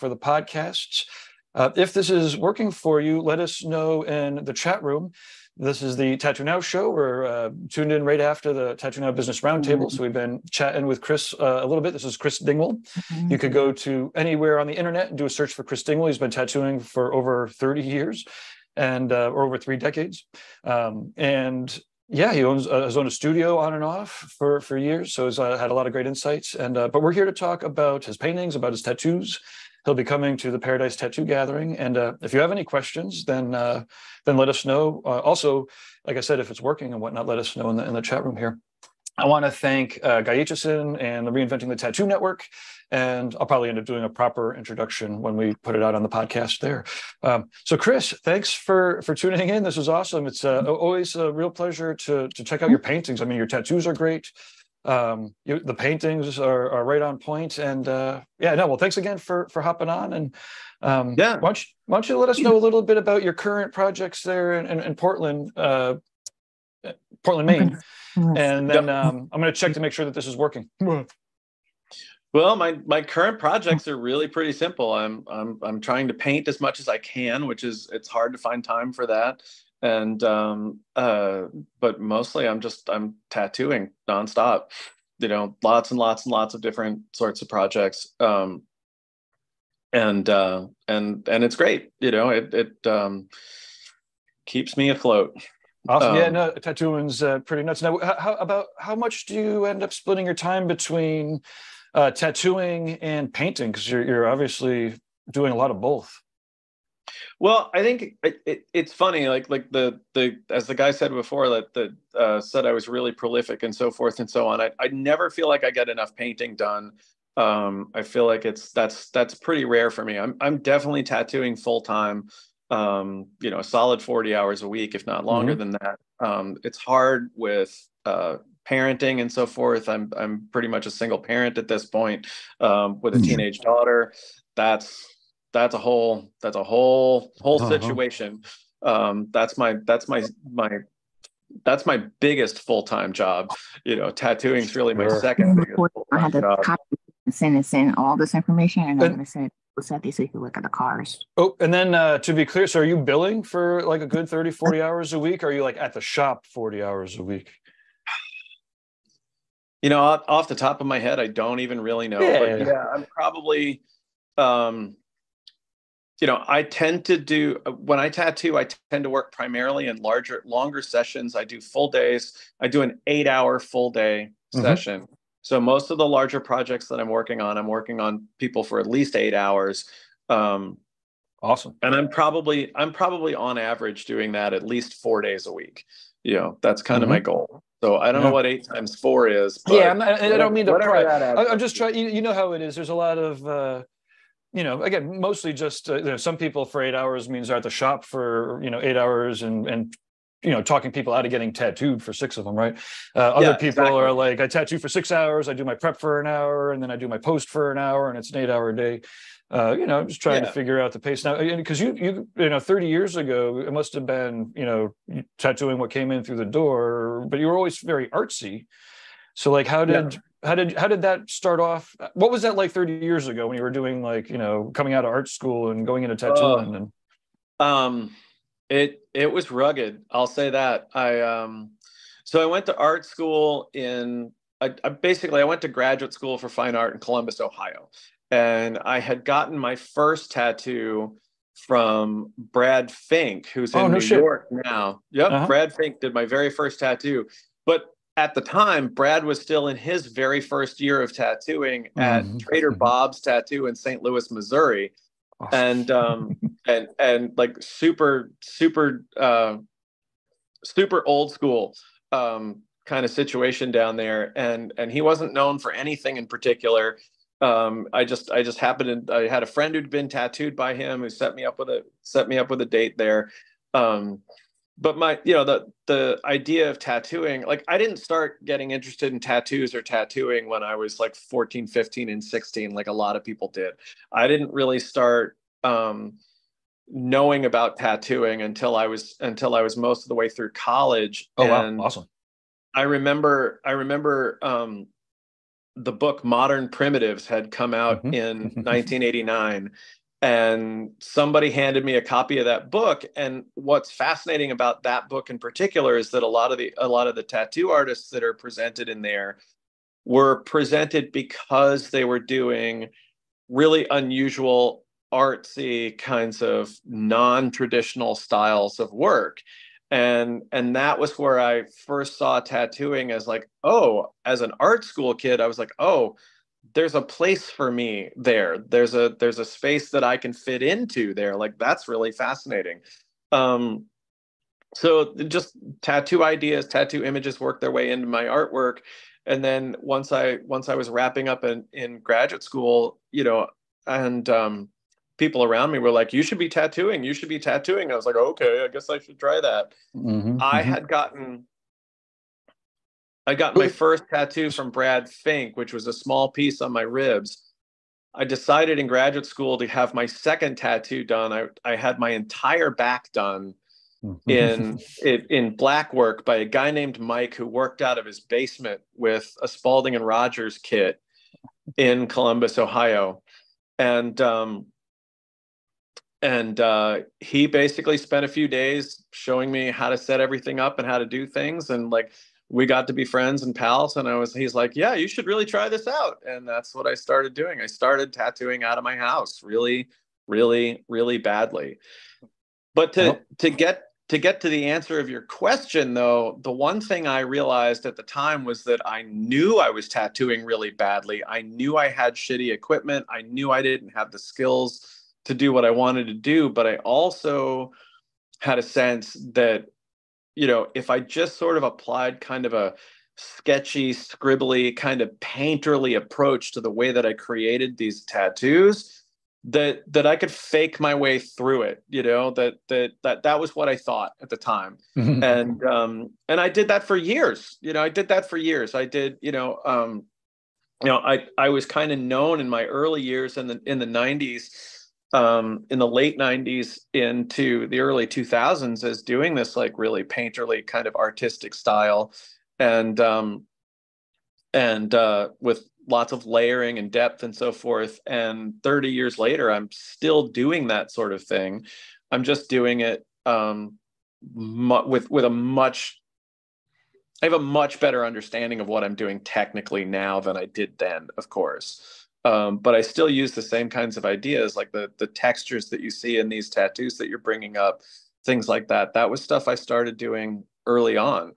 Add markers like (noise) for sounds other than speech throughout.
for the podcasts. Uh, if this is working for you, let us know in the chat room. This is the Tattoo Now show. We're uh, tuned in right after the Tattoo Now Business Roundtable. Mm-hmm. So we've been chatting with Chris uh, a little bit. This is Chris Dingwell. Mm-hmm. You could go to anywhere on the internet and do a search for Chris Dingwell. He's been tattooing for over 30 years and uh, or over three decades. Um, and yeah, he owns uh, has owned a studio on and off for for years, so he's uh, had a lot of great insights. And uh, but we're here to talk about his paintings, about his tattoos. He'll be coming to the Paradise Tattoo Gathering, and uh, if you have any questions, then uh, then let us know. Uh, also, like I said, if it's working and whatnot, let us know in the in the chat room here. I want to thank uh, Guy Aitchison and the Reinventing the Tattoo Network. And I'll probably end up doing a proper introduction when we put it out on the podcast there. Um, so, Chris, thanks for for tuning in. This was awesome. It's uh, always a real pleasure to to check out your paintings. I mean, your tattoos are great. Um, you, the paintings are, are right on. And uh, yeah, no, well, thanks again for for hopping on. And um, yeah, why don't, you, why don't you let us know a little bit about your current projects there in, in, in Portland, uh, Portland, Maine. And then um, I'm going to check to make sure that this is working. (laughs) Well, my my current projects are really pretty simple. I'm I'm I'm trying to paint as much as I can, which is it's hard to find time for that. And um uh but mostly I'm just I'm tattooing nonstop. You know, lots and lots and lots of different sorts of projects. Um and uh and and it's great, you know, it it um keeps me afloat. Awesome. Um, yeah, no, tattooing's uh, pretty nuts. Now, how about how much do you end up splitting your time between uh, tattooing and painting? Because you're you're obviously doing a lot of both. Well, I think it, it, it's funny, like like the the as the guy said before that the uh, said I was really prolific and so forth and so on. I I never feel like I get enough painting done. Um, I feel like it's that's that's pretty rare for me. I'm I'm definitely tattooing full time um, you know, a solid 40 hours a week, if not longer mm-hmm. than that. Um, it's hard with uh, parenting and so forth. I'm I'm pretty much a single parent at this point um, with a mm-hmm. teenage daughter. That's that's a whole that's a whole whole uh-huh. situation. Um, that's my that's my my that's my biggest full time job. You know, tattooing is really my second I had to job. copy and send and send all this information, and I'm going to send Lucetti so you can look at the cars. Oh, and then uh, to be clear, so are you billing for like a good 30, 40 hours a week? Or are you like at the shop 40 hours a week? You know, off the top of my head, I don't even really know. Yeah, but yeah, I'm probably, um, you know, I tend to do when I tattoo, I tend to work primarily in larger, longer sessions. I do full days. I do an eight hour full day mm-hmm. session. So most of the larger projects that I'm working on, I'm working on people for at least eight hours. Um, awesome. And I'm probably I'm probably on average doing that at least four days a week. You know, that's kind mm-hmm. of my goal. So I don't yeah. know what eight times four is. yeah, not, i don't mean to pry. I'm just trying. You, you, know how it is. There's a lot of. Uh, you know, again, mostly just uh, you know, some people for eight hours means they're at the shop for you know eight hours and and you know talking people out of getting tattooed for six of them right uh, other yeah, people exactly. are like i tattoo for six hours i do my prep for an hour and then i do my post for an hour and it's an eight hour day uh, you know i'm just trying yeah. to figure out the pace now because you you you know 30 years ago it must have been you know tattooing what came in through the door but you were always very artsy so like how did yeah. How did how did that start off what was that like 30 years ago when you were doing like you know coming out of art school and going into tattooing uh, and um it it was rugged. I'll say that. I um, so I went to art school in. I, I basically I went to graduate school for fine art in Columbus, Ohio, and I had gotten my first tattoo from Brad Fink, who's oh, in no New shit. York now. Yep, uh-huh. Brad Fink did my very first tattoo. But at the time, Brad was still in his very first year of tattooing at mm-hmm. Trader Bob's Tattoo in St. Louis, Missouri. And um and and like super super uh super old school um kind of situation down there. And and he wasn't known for anything in particular. Um i just i just happened to i had a friend who'd been tattooed by him who set me up with a set me up with a date there. Um but my you know the the idea of tattooing like i didn't start getting interested in tattoos or tattooing when i was like 14 15 and 16 like a lot of people did. I didn't really start um, knowing about tattooing until i was until i was most of the way through college. Oh and wow awesome. I remember i remember um, the book Modern Primitives had come out mm-hmm. in 1989 and somebody handed me a copy of that book. And what's fascinating about that book in particular is that a lot of the a lot of the tattoo artists that are presented in there were presented because they were doing really unusual artsy kinds of non-traditional styles of work. And and that was where i first saw tattooing as like oh as an art school kid i was like oh there's a place for me there. There's a there's a space that i can fit into there. Like that's really fascinating. Um so just tattoo ideas tattoo images work their way into my artwork. And then once i once i was wrapping up in in graduate school you know and um people around me were like you should be tattooing you should be tattooing. I was like okay i guess i should try that. Mm-hmm, i mm-hmm. had gotten I got my first tattoo from Brad Fink, which was a small piece on my ribs. I decided in graduate school to have my second tattoo done. I, I had my entire back done mm-hmm. in, (laughs) in in black work by a guy named Mike who worked out of his basement with a Spaulding and Rogers kit in Columbus, Ohio, and um, and uh, he basically spent a few days showing me how to set everything up and how to do things and like we got to be friends and pals and i was he's like yeah you should really try this out. And that's what i started doing. I started tattooing out of my house really really really badly. But to well, to get to get to the answer of your question though the one thing i realized at the time was that i knew i was tattooing really badly. I knew i had shitty equipment. I knew i didn't have the skills to do what i wanted to do but i also had a sense that you know, if I just sort of applied kind of a sketchy, scribbly, kind of painterly approach to the way that I created these tattoos, that that I could fake my way through it. You know, that that that that was what I thought at the time, (laughs) and um, and I did that for years. You know, I did that for years. I did, you know, um, you know, I I was kind of known in my early years in the in the '90s um, in the late 90s into the early 2000s as doing this like really painterly kind of artistic style. And um, and uh, with lots of layering and depth and so forth. And 30 years later i'm still doing that sort of thing. I'm just doing it um, mu- with with a much i have a much better understanding of what i'm doing technically now than i did then of course um, but I still use the same kinds of ideas, like the the textures that you see in these tattoos that you're bringing up, things like that. That was stuff I started doing early on,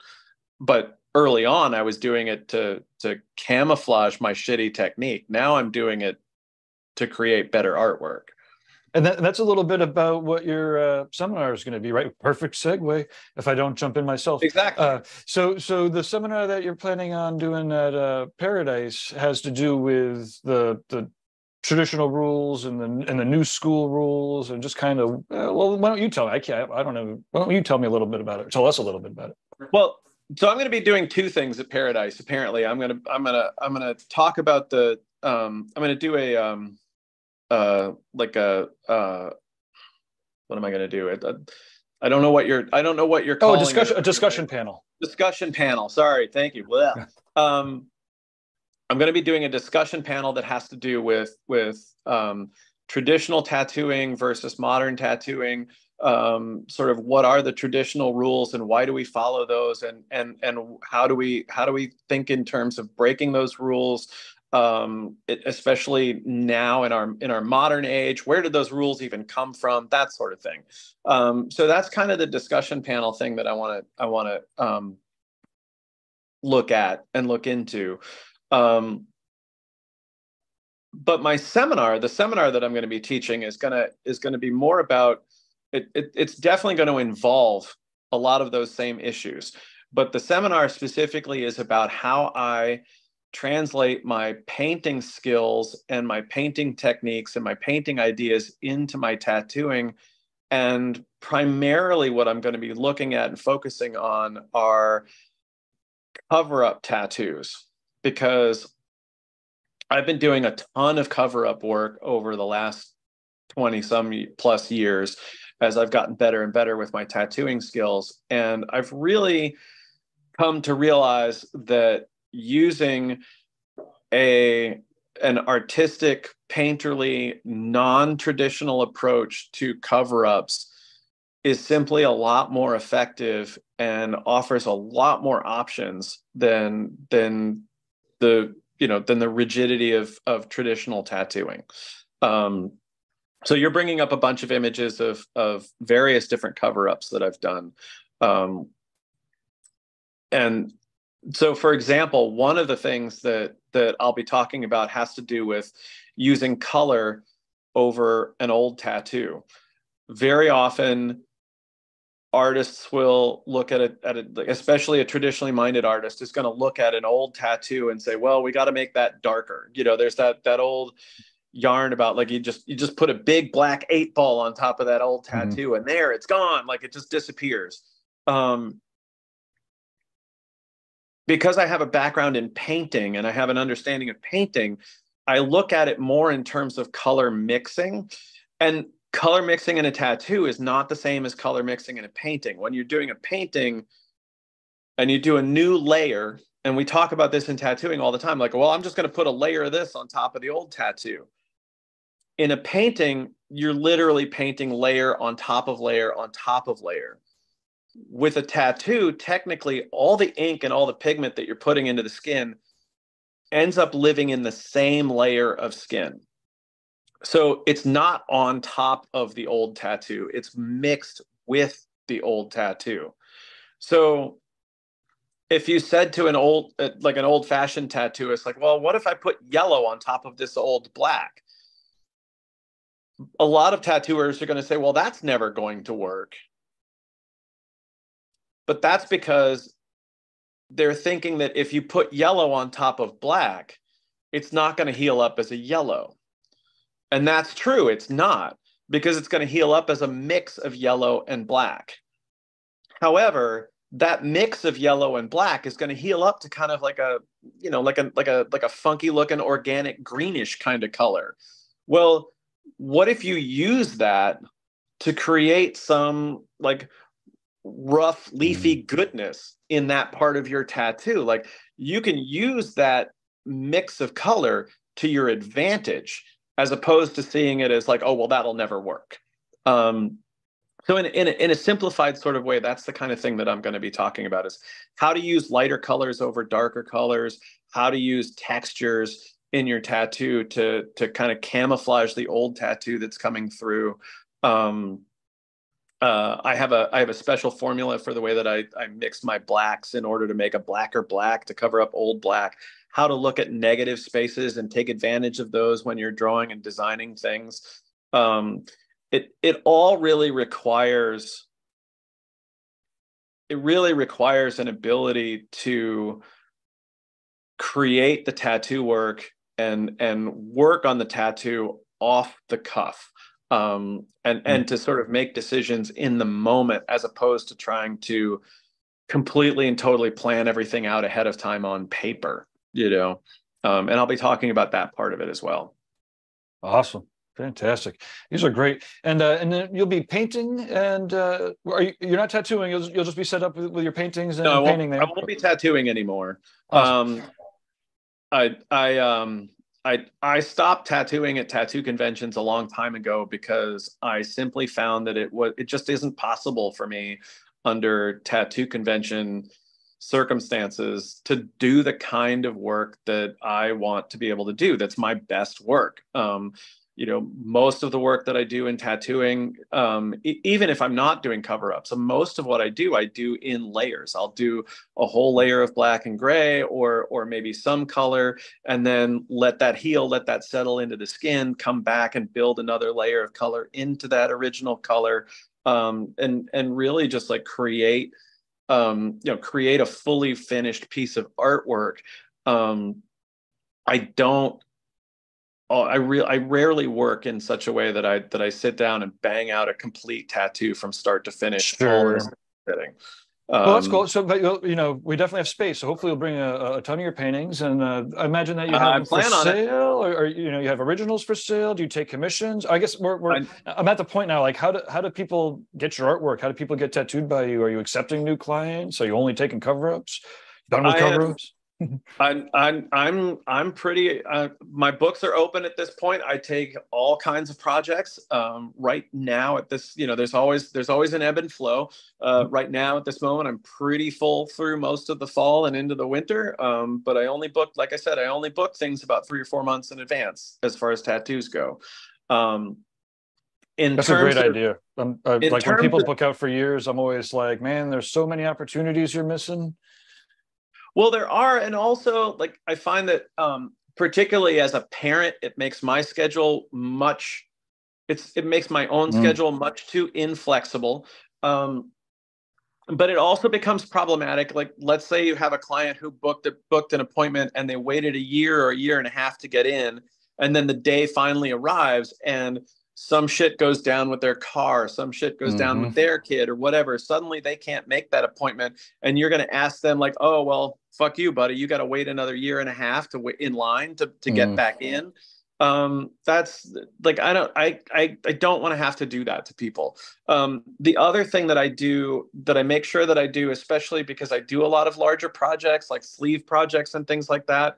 but early on I was doing it to to camouflage my shitty technique. Now I'm doing it to create better artwork and that, that's a little bit about what your uh, seminar is going to be right? Perfect segue if i don't jump in myself. Exactly. Uh, so so the seminar that you're planning on doing at uh, paradise has to do with the the traditional rules and the and the new school rules and just kind of uh, well why don't you tell me i can't i don't know why don't you tell me a little bit about it? Tell us a little bit about it. Well so i'm going to be doing two things at paradise apparently. I'm going to i'm going to i'm going to talk about the um i'm going to do a um uh, like a uh, what am I going to do? I, I don't know what you're. I don't know what you're. Oh, a discussion. It. A discussion panel. Discussion panel. Sorry. Thank you. Well, um, I'm going to be doing a discussion panel that has to do with with um, traditional tattooing versus modern tattooing. Um, sort of what are the traditional rules and why do we follow those and and and how do we how do we think in terms of breaking those rules um, it, especially now in our in our modern age where did those rules even come from? That sort of thing. Um, so that's kind of the discussion panel thing that i want to i want to um, look at and look into. Um, but my seminar the seminar that i'm going to be teaching is to is going to be more about it, it, it's definitely going to involve a lot of those same issues. But the seminar specifically is about how i translate my painting skills and my painting techniques and my painting ideas into my tattooing. And primarily, what I'm going to be looking at and focusing on are cover up tattoos because I've been doing a ton of cover up work over the last 20 some plus years as I've gotten better and better with my tattooing skills. And I've really come to realize that using a an artistic, painterly, non-traditional approach to cover-ups is simply a lot more effective and offers a lot more options than than the you know than the rigidity of of traditional tattooing. Um, so you're bringing up a bunch of images of of various different cover-ups that I've done, um, and so for example, one of the things that that I'll be talking about has to do with using color over an old tattoo. Very often, artists will look at it at it especially a traditionally minded artist is going to look at an old tattoo and say well we got to make that darker you know there's that that old yarn about like you just you just put a big black eight ball on top of that old mm-hmm. tattoo mm-hmm. and there it's gone like it just disappears um because i have a background in painting and i have an understanding of painting i look at it more in terms of color mixing and color mixing in a tattoo is not the same as color mixing in a painting. When you're doing a painting and you do a new layer, and we talk about this in tattooing all the time like, well, I'm just going to put a layer of this on top of the old tattoo. In a painting, you're literally painting layer on top of layer on top of layer. With a tattoo, technically, all the ink and all the pigment that you're putting into the skin ends up living in the same layer of skin. So it's not on top of the old tattoo, it's mixed with the old tattoo. So if you said to an old uh, like an old fashioned tattooist like well what if i put yellow on top of this old black a lot of tattooers are going to say well that's never going to work but that's because they're thinking that if you put yellow on top of black it's not going to heal up as a yellow and that's true. It's not because it's going to heal up as a mix of yellow and black. However, that mix of yellow and black is going to heal up to kind of like a, you know, like a like a like a funky looking organic greenish kind of color. Well, what if you use that to create some like rough leafy mm. goodness in that part of your tattoo? Like you can use that mix of color to your advantage as opposed to seeing it as like, oh, well, that'll never work. Um, so in, in, a, in a simplified sort of way, that's the kind of thing that I'm going to be talking about is how to use lighter colors over darker colors, how to use textures in your tattoo to, to kind of camouflage the old tattoo that's coming through. Um, uh, I have a I have a special formula for the way that I, I mix my blacks in order to make a blacker black to cover up old black how to look at negative spaces and take advantage of those when you're drawing and designing things. Um, it it all really requires it really requires an ability to create the tattoo work and and work on the tattoo off the cuff um, and and to sort of make decisions in the moment as opposed to trying to completely and totally plan everything out ahead of time on paper you know? Um, and i'll be talking about that part of it as well. Awesome. Fantastic. These are great. And uh, and then you'll be painting and uh, are you you're not tattooing. You'll, you'll just be set up with, with your paintings and no, painting there? I won't be tattooing anymore. Awesome. um i i um I I stopped tattooing at tattoo conventions a long time ago because I simply found that it was it just isn't possible for me under tattoo convention circumstances to do the kind of work that I want to be able to do. That's my best work. Um, you know, most of the work that I do in tattooing, um, e- even if I'm not doing cover ups, so most of what I do, I do in layers. I'll do a whole layer of black and gray, or or maybe some color, and then let that heal, let that settle into the skin, come back and build another layer of color into that original color, um, and and really just like create um, you know create a fully finished piece of artwork um, i don't oh, i real i rarely work in such a way that i that i sit down and bang out a complete tattoo from start to finish sure. fitting um, well, that's cool. So, but you know, we definitely have space. So, hopefully, you'll bring a, a ton of your paintings, and uh, I imagine that you uh, have them for sale, or, or, you know, you have originals for sale. Do you take commissions? I guess we're, we're I, I'm at the point now. Like, how do how do people get your artwork? How do people get tattooed by you? Are you accepting new clients? Are you only taking cover ups? Done with cover ups? I'm I'm I'm I'm pretty. Uh, my books are open at this point. I take all kinds of projects. Um, right now, at this, you know, there's always there's always an ebb and flow. Uh, right now, at this moment, I'm pretty full through most of the fall and into the winter. Um, but I only book, like I said, I only book things about three or four months in advance as far as tattoos go. Um, in That's a great of, idea. Um, uh, like when people of, book out for years, I'm always like, man, there's so many opportunities you're missing. Well, there are, and also like I find that um, particularly as a parent, it makes my schedule much. It's it makes my own mm. schedule much too inflexible. Um, but it also becomes problematic. Like, let's say you have a client who booked a, booked an appointment and they waited a year or a year and a half to get in, and then the day finally arrives and some shit goes down with their car, some shit goes mm-hmm. down with mm-hmm. their kid or whatever. Suddenly they can't make that appointment. And you're going to ask them, like, oh, well, fuck you, buddy. You got to wait another year and a half to wait in line to, to get mm. back in. Um, that's like, I don't, I, I, I don't want to have to do that to people. Um, the other thing that I do that I make sure that I do, especially because I do a lot of larger projects like sleeve projects and things like that,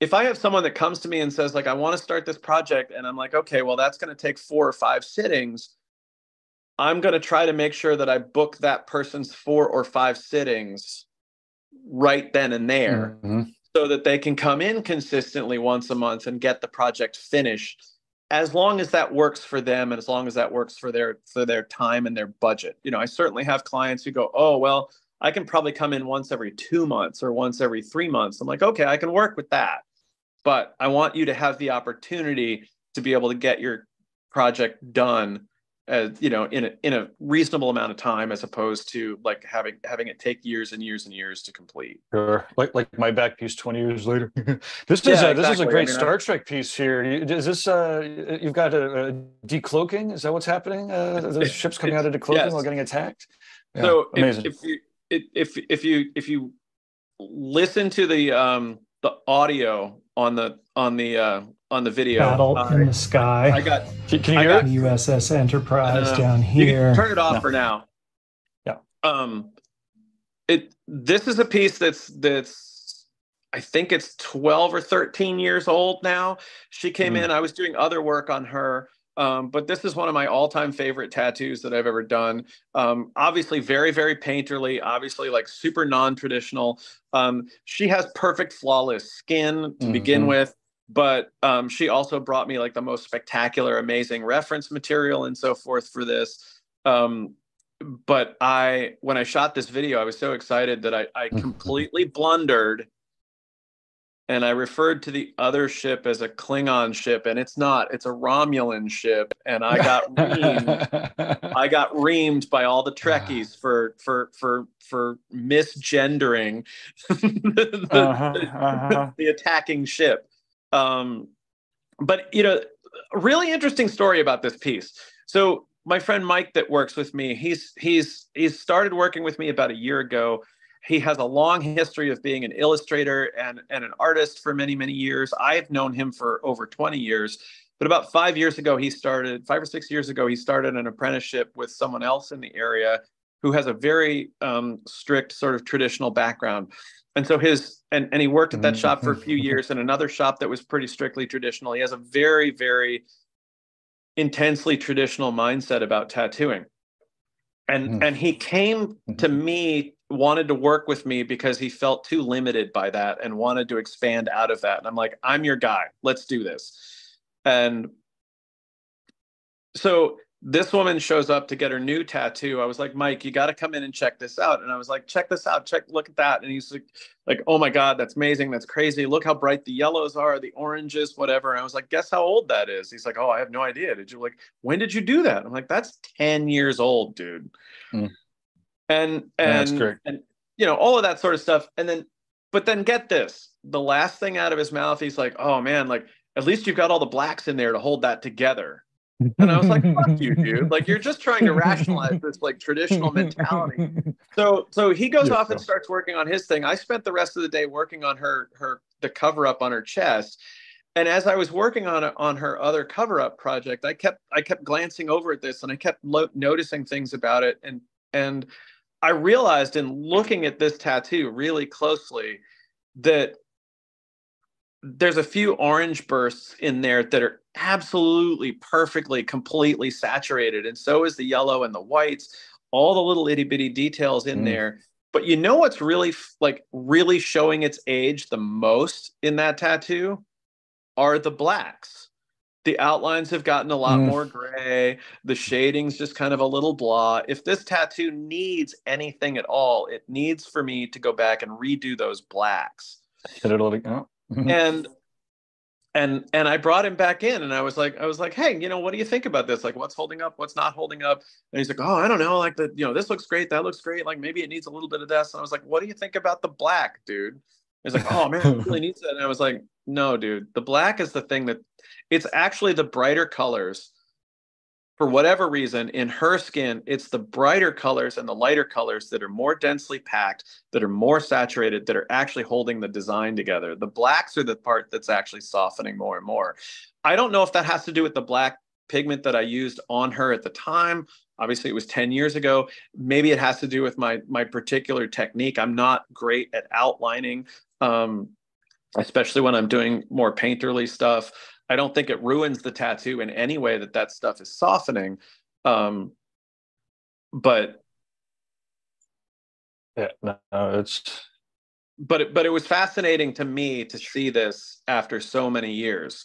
if I have someone that comes to me and says, like, I want to start this project, and I'm like, okay, well, that's going to take four or five sittings, I'm going to try to make sure that I book that person's four or five sittings right then and there mm-hmm. so that they can come in consistently once a month and get the project finished as long as that works for them and as long as that works for their for their time and their budget. You know i certainly have clients who go oh well i can probably come in once every two months or once every three months. I'm like okay i can work with that but I want you to have the opportunity to be able to get your project done as you know in a in a reasonable amount of time as opposed to like having having it take years and years and years to complete. Sure. Like like my back piece 20 years later. (laughs) This is yeah, a, this is a great I mean, star trek piece here. Is this uh you've got a, a decloaking? Is that what's happening? Uh the ships coming out of decloaking yes. while getting attacked? Yeah, so amazing. If, if you if if you if you listen to the um the audio on the on the uh, on the video. Battle uh, in the sky. I got. Can, can you hear it? USS Enterprise uh, down here. turn it off no. for now. Yeah. Um, it. This is a piece that's that's. I think it's twelve or thirteen years old now. She came mm. in. I was doing other work on her. Um, but this is one of my all-time favorite tattoos that I've ever done. Um, obviously, very, very painterly. Obviously, like super non-traditional. Um, she has perfect, flawless skin to mm-hmm. begin with, but um, she also brought me like the most spectacular, amazing reference material and so forth for this. Um, but I, when I shot this video, I was so excited that I, I (laughs) completely blundered and I referred to the other ship as a Klingon ship, and it's not. It's a Romulan ship, and I got (laughs) reamed. I got reamed by all the Trekkies for for for for misgendering (laughs) the, uh-huh, uh-huh. the, attacking ship. Um, but you know, really interesting story about this piece. So my friend Mike that works with me, he's he's he's started working with me about a year ago he has a long history of being an illustrator and, and an artist for many, many years. I've known him for over 20 years. But about five years ago, he started, five or six years ago, he started an apprenticeship with someone else in the area who has a very um, strict sort of traditional background. And so his, and, and he worked at that shop for a few mm-hmm. (laughs) years in another shop that was pretty strictly traditional. He has a very, very intensely traditional mindset about tattooing. And, mm. and he came to mm-hmm. me wanted to work with me because he felt too limited by that and wanted to expand out of that. And I'm like, I'm your guy. Let's do this. And so this woman shows up to get her new tattoo. I was like, Mike, you got to come in and check this out. And I was like, check this out. Check, look at that. And he's like, like, oh my God, that's amazing. That's crazy. Look how bright the yellows are, the oranges, whatever. And I was like, guess how old that is? He's like, oh, I have no idea. Did you like, when did you do that? I'm like, that's 10 years old, dude. Mm and and, and you know all of that sort of stuff. And then but then get this the last thing out of his mouth he's like oh man like at least you've got all the blacks in there to hold that together. And i was like fuck you dude. (laughs) Like you're just trying to rationalize this like traditional mentality. So so he goes yeah, off and starts working on his thing. I spent the rest of the day working on her her the cover up on her chest. And as i was working on it on her other cover up project i kept i kept glancing over at this and i kept lo- noticing things about it. And and I realized in looking at this tattoo really closely that there's a few orange bursts in there that are absolutely perfectly completely saturated and so is the yellow and the whites all the little itty bitty details in mm. there. But you know what's really like really showing its age the most in that tattoo? Are the blacks the outlines have gotten a lot mm. more gray the shading's just kind of a little blah. If this tattoo needs anything at all it needs for me to go back and redo those blacks. Hit it all again mm-hmm. and and and i brought him back in and i was like i was like hey you know what do you think about this? Like what's holding up? What's not holding up? And he's like oh i don't know. Like the you know this looks great that looks great. Like maybe it needs a little bit of this. And i was like what do you think about the black dude? He's like oh man it really (laughs) needs that and i was like no dude the black is the thing that it's actually the brighter colors for whatever reason, in her skin, it's the brighter colors and the lighter colors that are more densely packed, that are more saturated, that are actually holding the design together. The blacks are the part that's actually softening more and more. I don't know if that has to do with the black pigment that I used on her at the time. Obviously, it was 10 years ago. Maybe it has to do with my my particular technique. I'm not great at outlining, um, especially when I'm doing more painterly stuff. I don't think it ruins the tattoo in any way that that stuff is softening. Um, but yeah, no, it's. But it, but it was fascinating to me to see this after so many years,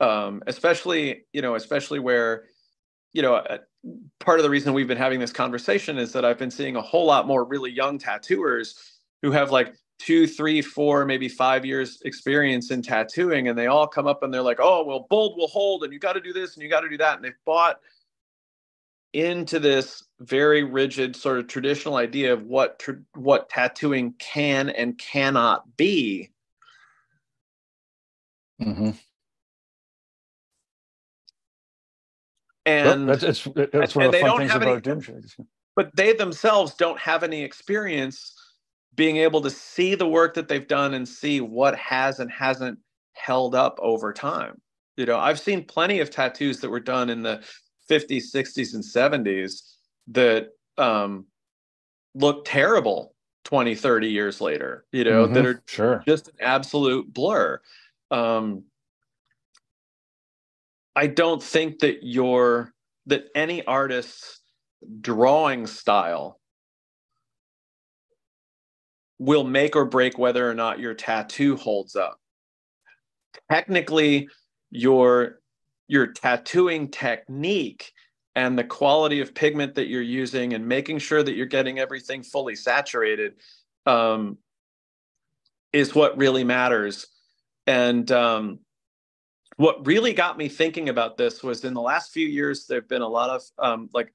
um, especially you know especially where you know uh, part of the reason we've been having this conversation is that I've been seeing a whole lot more really young tattooers who have like two, three, four, maybe five years experience in tattooing, and they all come up and they're like, "Oh, well, bold will hold, and you got to do this and you got to do that," and they've bought into this very rigid sort of traditional idea of what tr- what tattooing can and cannot be. Mm-hmm. And well, that's, it's, that's one of the fun things about any, But they themselves don't have any experience being able to see the work that they've done and see what has and hasn't held up over time. You know, I've seen plenty of tattoos that were done in the 50s, 60s, and 70s that um, look terrible 20, 30 years later, you know, mm-hmm, that are sure. just an absolute blur. Um, I don't think that your that any artist's drawing style will make or break whether or not your tattoo holds up. Technically, your your tattooing technique and the quality of pigment that you're using and making sure that you're getting everything fully saturated um, is what really matters. And um, what really got me thinking about this was in the last few years, there have been a lot of um, like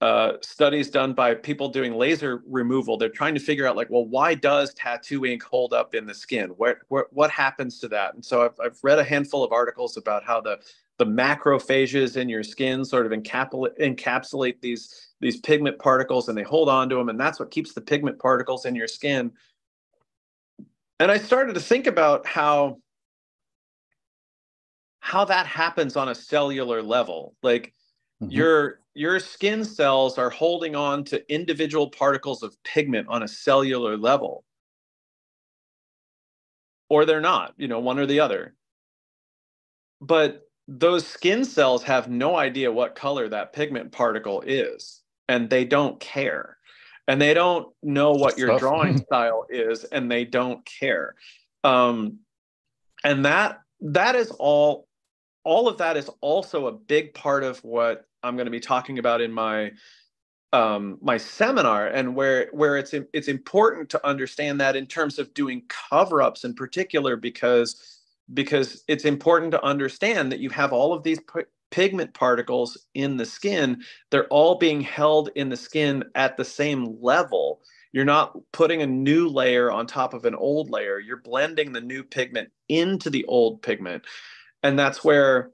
uh, studies done by people doing laser removal. They're trying to figure out like, well, why does tattoo ink hold up in the skin? What what, what happens to that? And so I've, I've read a handful of articles about how the the macrophages in your skin sort of encapsulate encapsulate these these pigment particles and they hold on to them, and that's what keeps the pigment particles in your skin. And I started to think about how how that happens on a cellular level. Like mm-hmm. your your skin cells are holding on to individual particles of pigment on a cellular level. Or they're not you know one or the other. But those skin cells have no idea what color that pigment particle is and they don't care. And they don't know what your drawing (laughs) style is and they don't care. Um, and that that is all all of that is also a big part of what I'm going to be talking about in my um, my seminar, and where where it's it's important to understand that in terms of doing cover ups in particular, because because it's important to understand that you have all of these p- pigment particles in the skin. They're all being held in the skin at the same level. You're not putting a new layer on top of an old layer. You're blending the new pigment into the old pigment. And that's where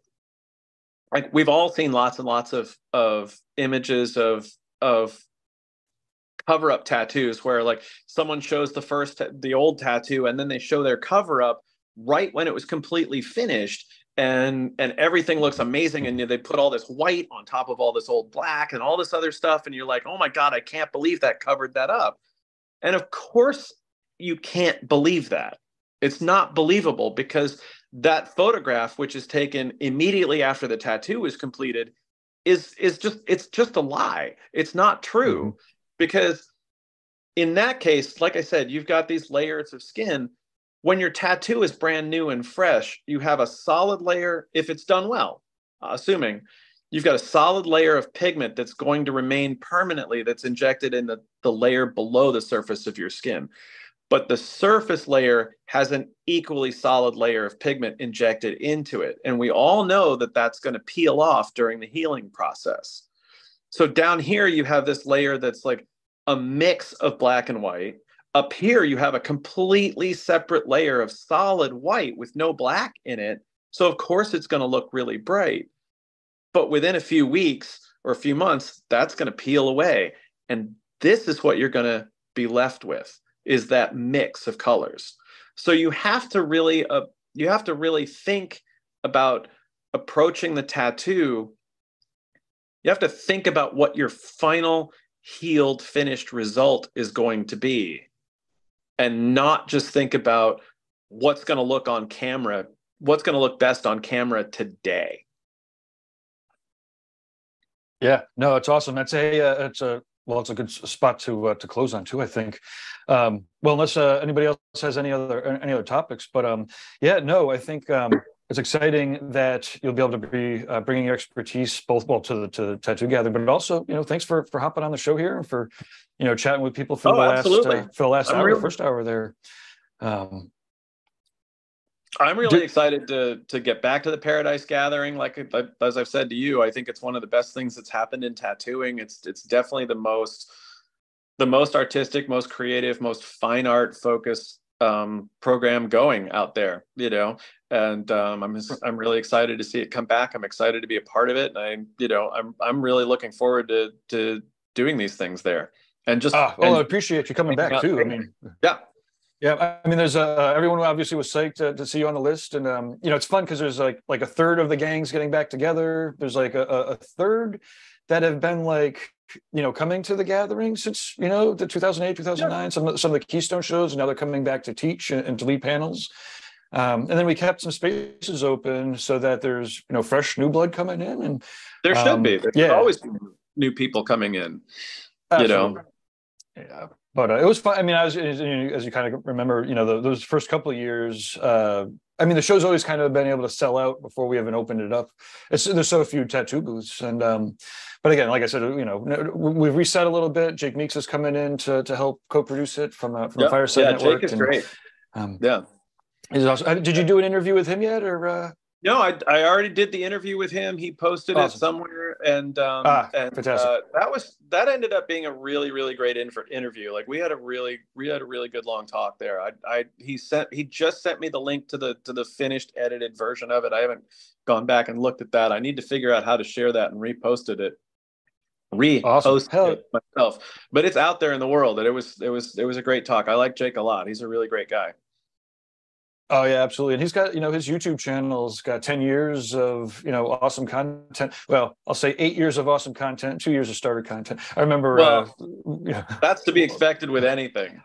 like we've all seen lots and lots of of images of of cover up tattoos where like someone shows the first the old tattoo and then they show their cover up right when it was completely finished and and everything looks amazing and they put all this white on top of all this old black and all this other stuff and you're like oh my god i can't believe that covered that up and of course you can't believe that. It's not believable because that photograph, which is taken immediately after the tattoo is completed, is is just it's just a lie. It's not true mm-hmm. because in that case, like I said, you've got these layers of skin. When your tattoo is brand new and fresh, you have a solid layer if it's done well, uh, assuming you've got a solid layer of pigment that's going to remain permanently that's injected in the, the layer below the surface of your skin but the surface layer has an equally solid layer of pigment injected into it. And we all know that that's going to peel off during the healing process. So down here, you have this layer that's like a mix of black and white. Up here, you have a completely separate layer of solid white with no black in it. So, of course, it's going to look really bright. But within a few weeks or a few months, that's going to peel away. And this is what you're going to be left with is that mix of colors. So you have to really uh, you have to really think about approaching the tattoo. You have to think about what your final healed finished result is going to be and not just think about what's going to look on camera, what's going to look best on camera today. Yeah, no, it's awesome. That's a uh, it's a well, it's a good spot to uh, to close on too. I think. Um, well, unless uh, anybody else has any other any other topics, but um, yeah, no, I think um, it's exciting that you'll be able to be uh, bringing your expertise both well to the to the tattoo gathering, but also you know thanks for for hopping on the show here and for you know chatting with people for oh, the last uh, for the last I'm hour, really... first hour there. Um, I'm really Do, excited to to get back to the Paradise Gathering. Like as I've said to you, I think it's one of the best things that's happened in tattooing. It's it's definitely the most the most artistic, most creative, most fine art focused um, program going out there. You know, and um, I'm I'm really excited to see it come back. I'm excited to be a part of it, and I you know I'm I'm really looking forward to to doing these things there. And just oh, well, and, I appreciate you coming back too. I mean, yeah, yeah, I mean, there's uh, everyone obviously was psyched to, to see you on the list, and um, you know, it's fun because there's like like a third of the gangs getting back together. There's like a, a third that have been like you know coming to the gathering since you know the 2008 2009 yeah. some of, some of the keystone shows and now they're coming back to teach and, and to lead panels um, and then we kept some spaces open so that there's you know fresh new blood coming in and there should um, be there's yeah. always new people coming in Absolutely. you know yeah but uh, it was fun. I mean, as, as, as you kind of remember, you know, the, those first couple of years, uh, I mean, the show's always kind of been able to sell out before we even opened it up. It's, there's so few tattoo booths, and um, but again, like I said, you know, we've reset a little bit. Jake Meeks is coming in to to help co-produce it from uh, from yep. Fireside yeah, Network. Jake is and, great. Um, yeah. He's also, uh, did you do an interview with him yet, or? Uh... No, I, I already did the interview with him. He posted awesome. it somewhere, and um, ah, and fantastic. Uh, that was that ended up being a really really great in for interview. Like we had a really we had a really good long talk there. I I he sent he just sent me the link to the to the finished edited version of it. I haven't gone back and looked at that. I need to figure out how to share that and reposted it. Repost awesome. it myself, but it's out there in the world. And it was it was it was a great talk. I like Jake a lot. He's a really great guy. Oh yeah, absolutely. And he's got, you know, his YouTube channel's got 10 years of, you know, awesome content. Well, I'll say eight years of awesome content, two years of starter content. I remember well, uh, (laughs) yeah. that's to be expected with anything.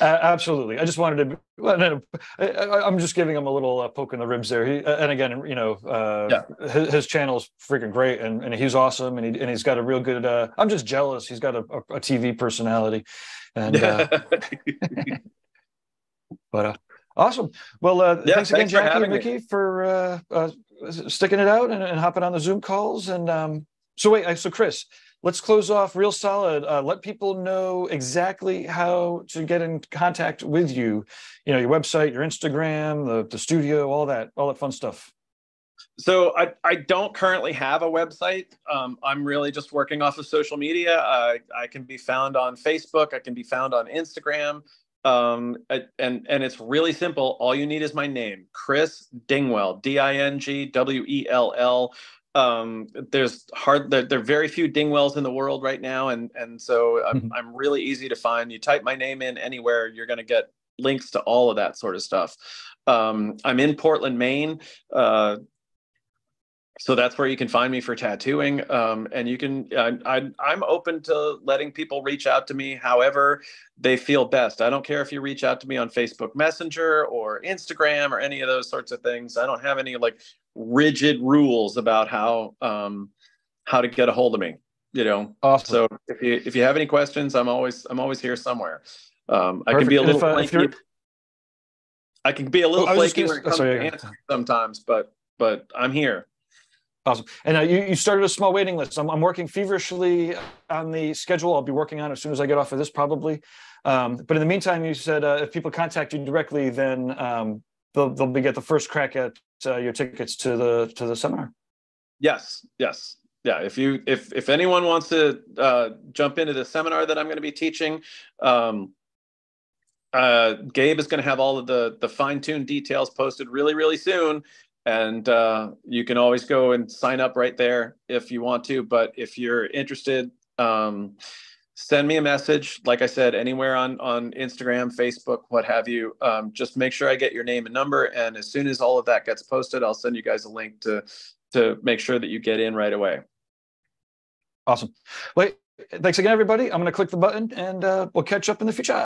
Uh, absolutely. I just wanted to. Well, I, am just giving him a little uh, poke in the ribs there. He, and again, you know, uh, yeah. his, his channel's freaking great, and, and he's awesome, and he and he's got a real good. Uh, I'm just jealous. He's got a, a, a TV personality, and. Uh, (laughs) but uh, Awesome. Well, uh, yeah, thanks again, thanks Jackie and Mickey, me. for uh, uh, sticking it out and, and, hopping on the Zoom calls. And um, so, wait, so Chris, let's close off real solid. Uh, let people know exactly how to get in contact with you. You know, your website, your Instagram, the, the studio, all that, all that fun stuff. So I, I don't currently have a website. Um, I'm really just working off of social media. I can be found on Facebook. I can be found on Instagram um and and it's really simple. All you need is my name chris dingwell d-i-n-g-w-e-l-l um there's hard there, there, are very few dingwells in the world right now and and so I'm, mm-hmm. (laughs) I'm really easy to find. You type my name in anywhere you're going to get links to all of that sort of stuff. Um i'm in portland maine. Uh so that's where you can find me for tattooing um, and you can uh, I, i'm open to letting people reach out to me however they feel best. I don't care if you reach out to me on facebook messenger or instagram or any of those sorts of things. I don't have any like rigid rules about how um, how to get a hold of me you know? Awesome. so if you if you have any questions i'm always i'm always here somewhere. Um, i can be a little if, uh, i can be a little Oh, I was just flaky gonna comes sorry, yeah. sometimes but but i'm here Awesome. And uh, you, you started a small waiting list. I'm, I'm working feverishly on the schedule. I'll be working on as soon as I get off of this, probably. Um, but in the meantime, you said uh, if people contact you directly, then um, they'll they'll be get the first crack at uh, your tickets to the to the seminar. Yes, yes. Yeah, if you if if anyone wants to uh, jump into the seminar that I'm going to be teaching, um, uh, Gabe is going to have all of the the fine tuned details posted really really soon, and uh, you can always go and sign up right there if you want to. But if you're interested, um, send me a message. Like I said, anywhere on on Instagram, Facebook, what have you. Um, just make sure I get your name and number, and as soon as all of that gets posted, I'll send you guys a link to to make sure that you get in right away. Awesome. Wait, thanks again, everybody. I'm going to click the button and uh, we'll catch up in the future.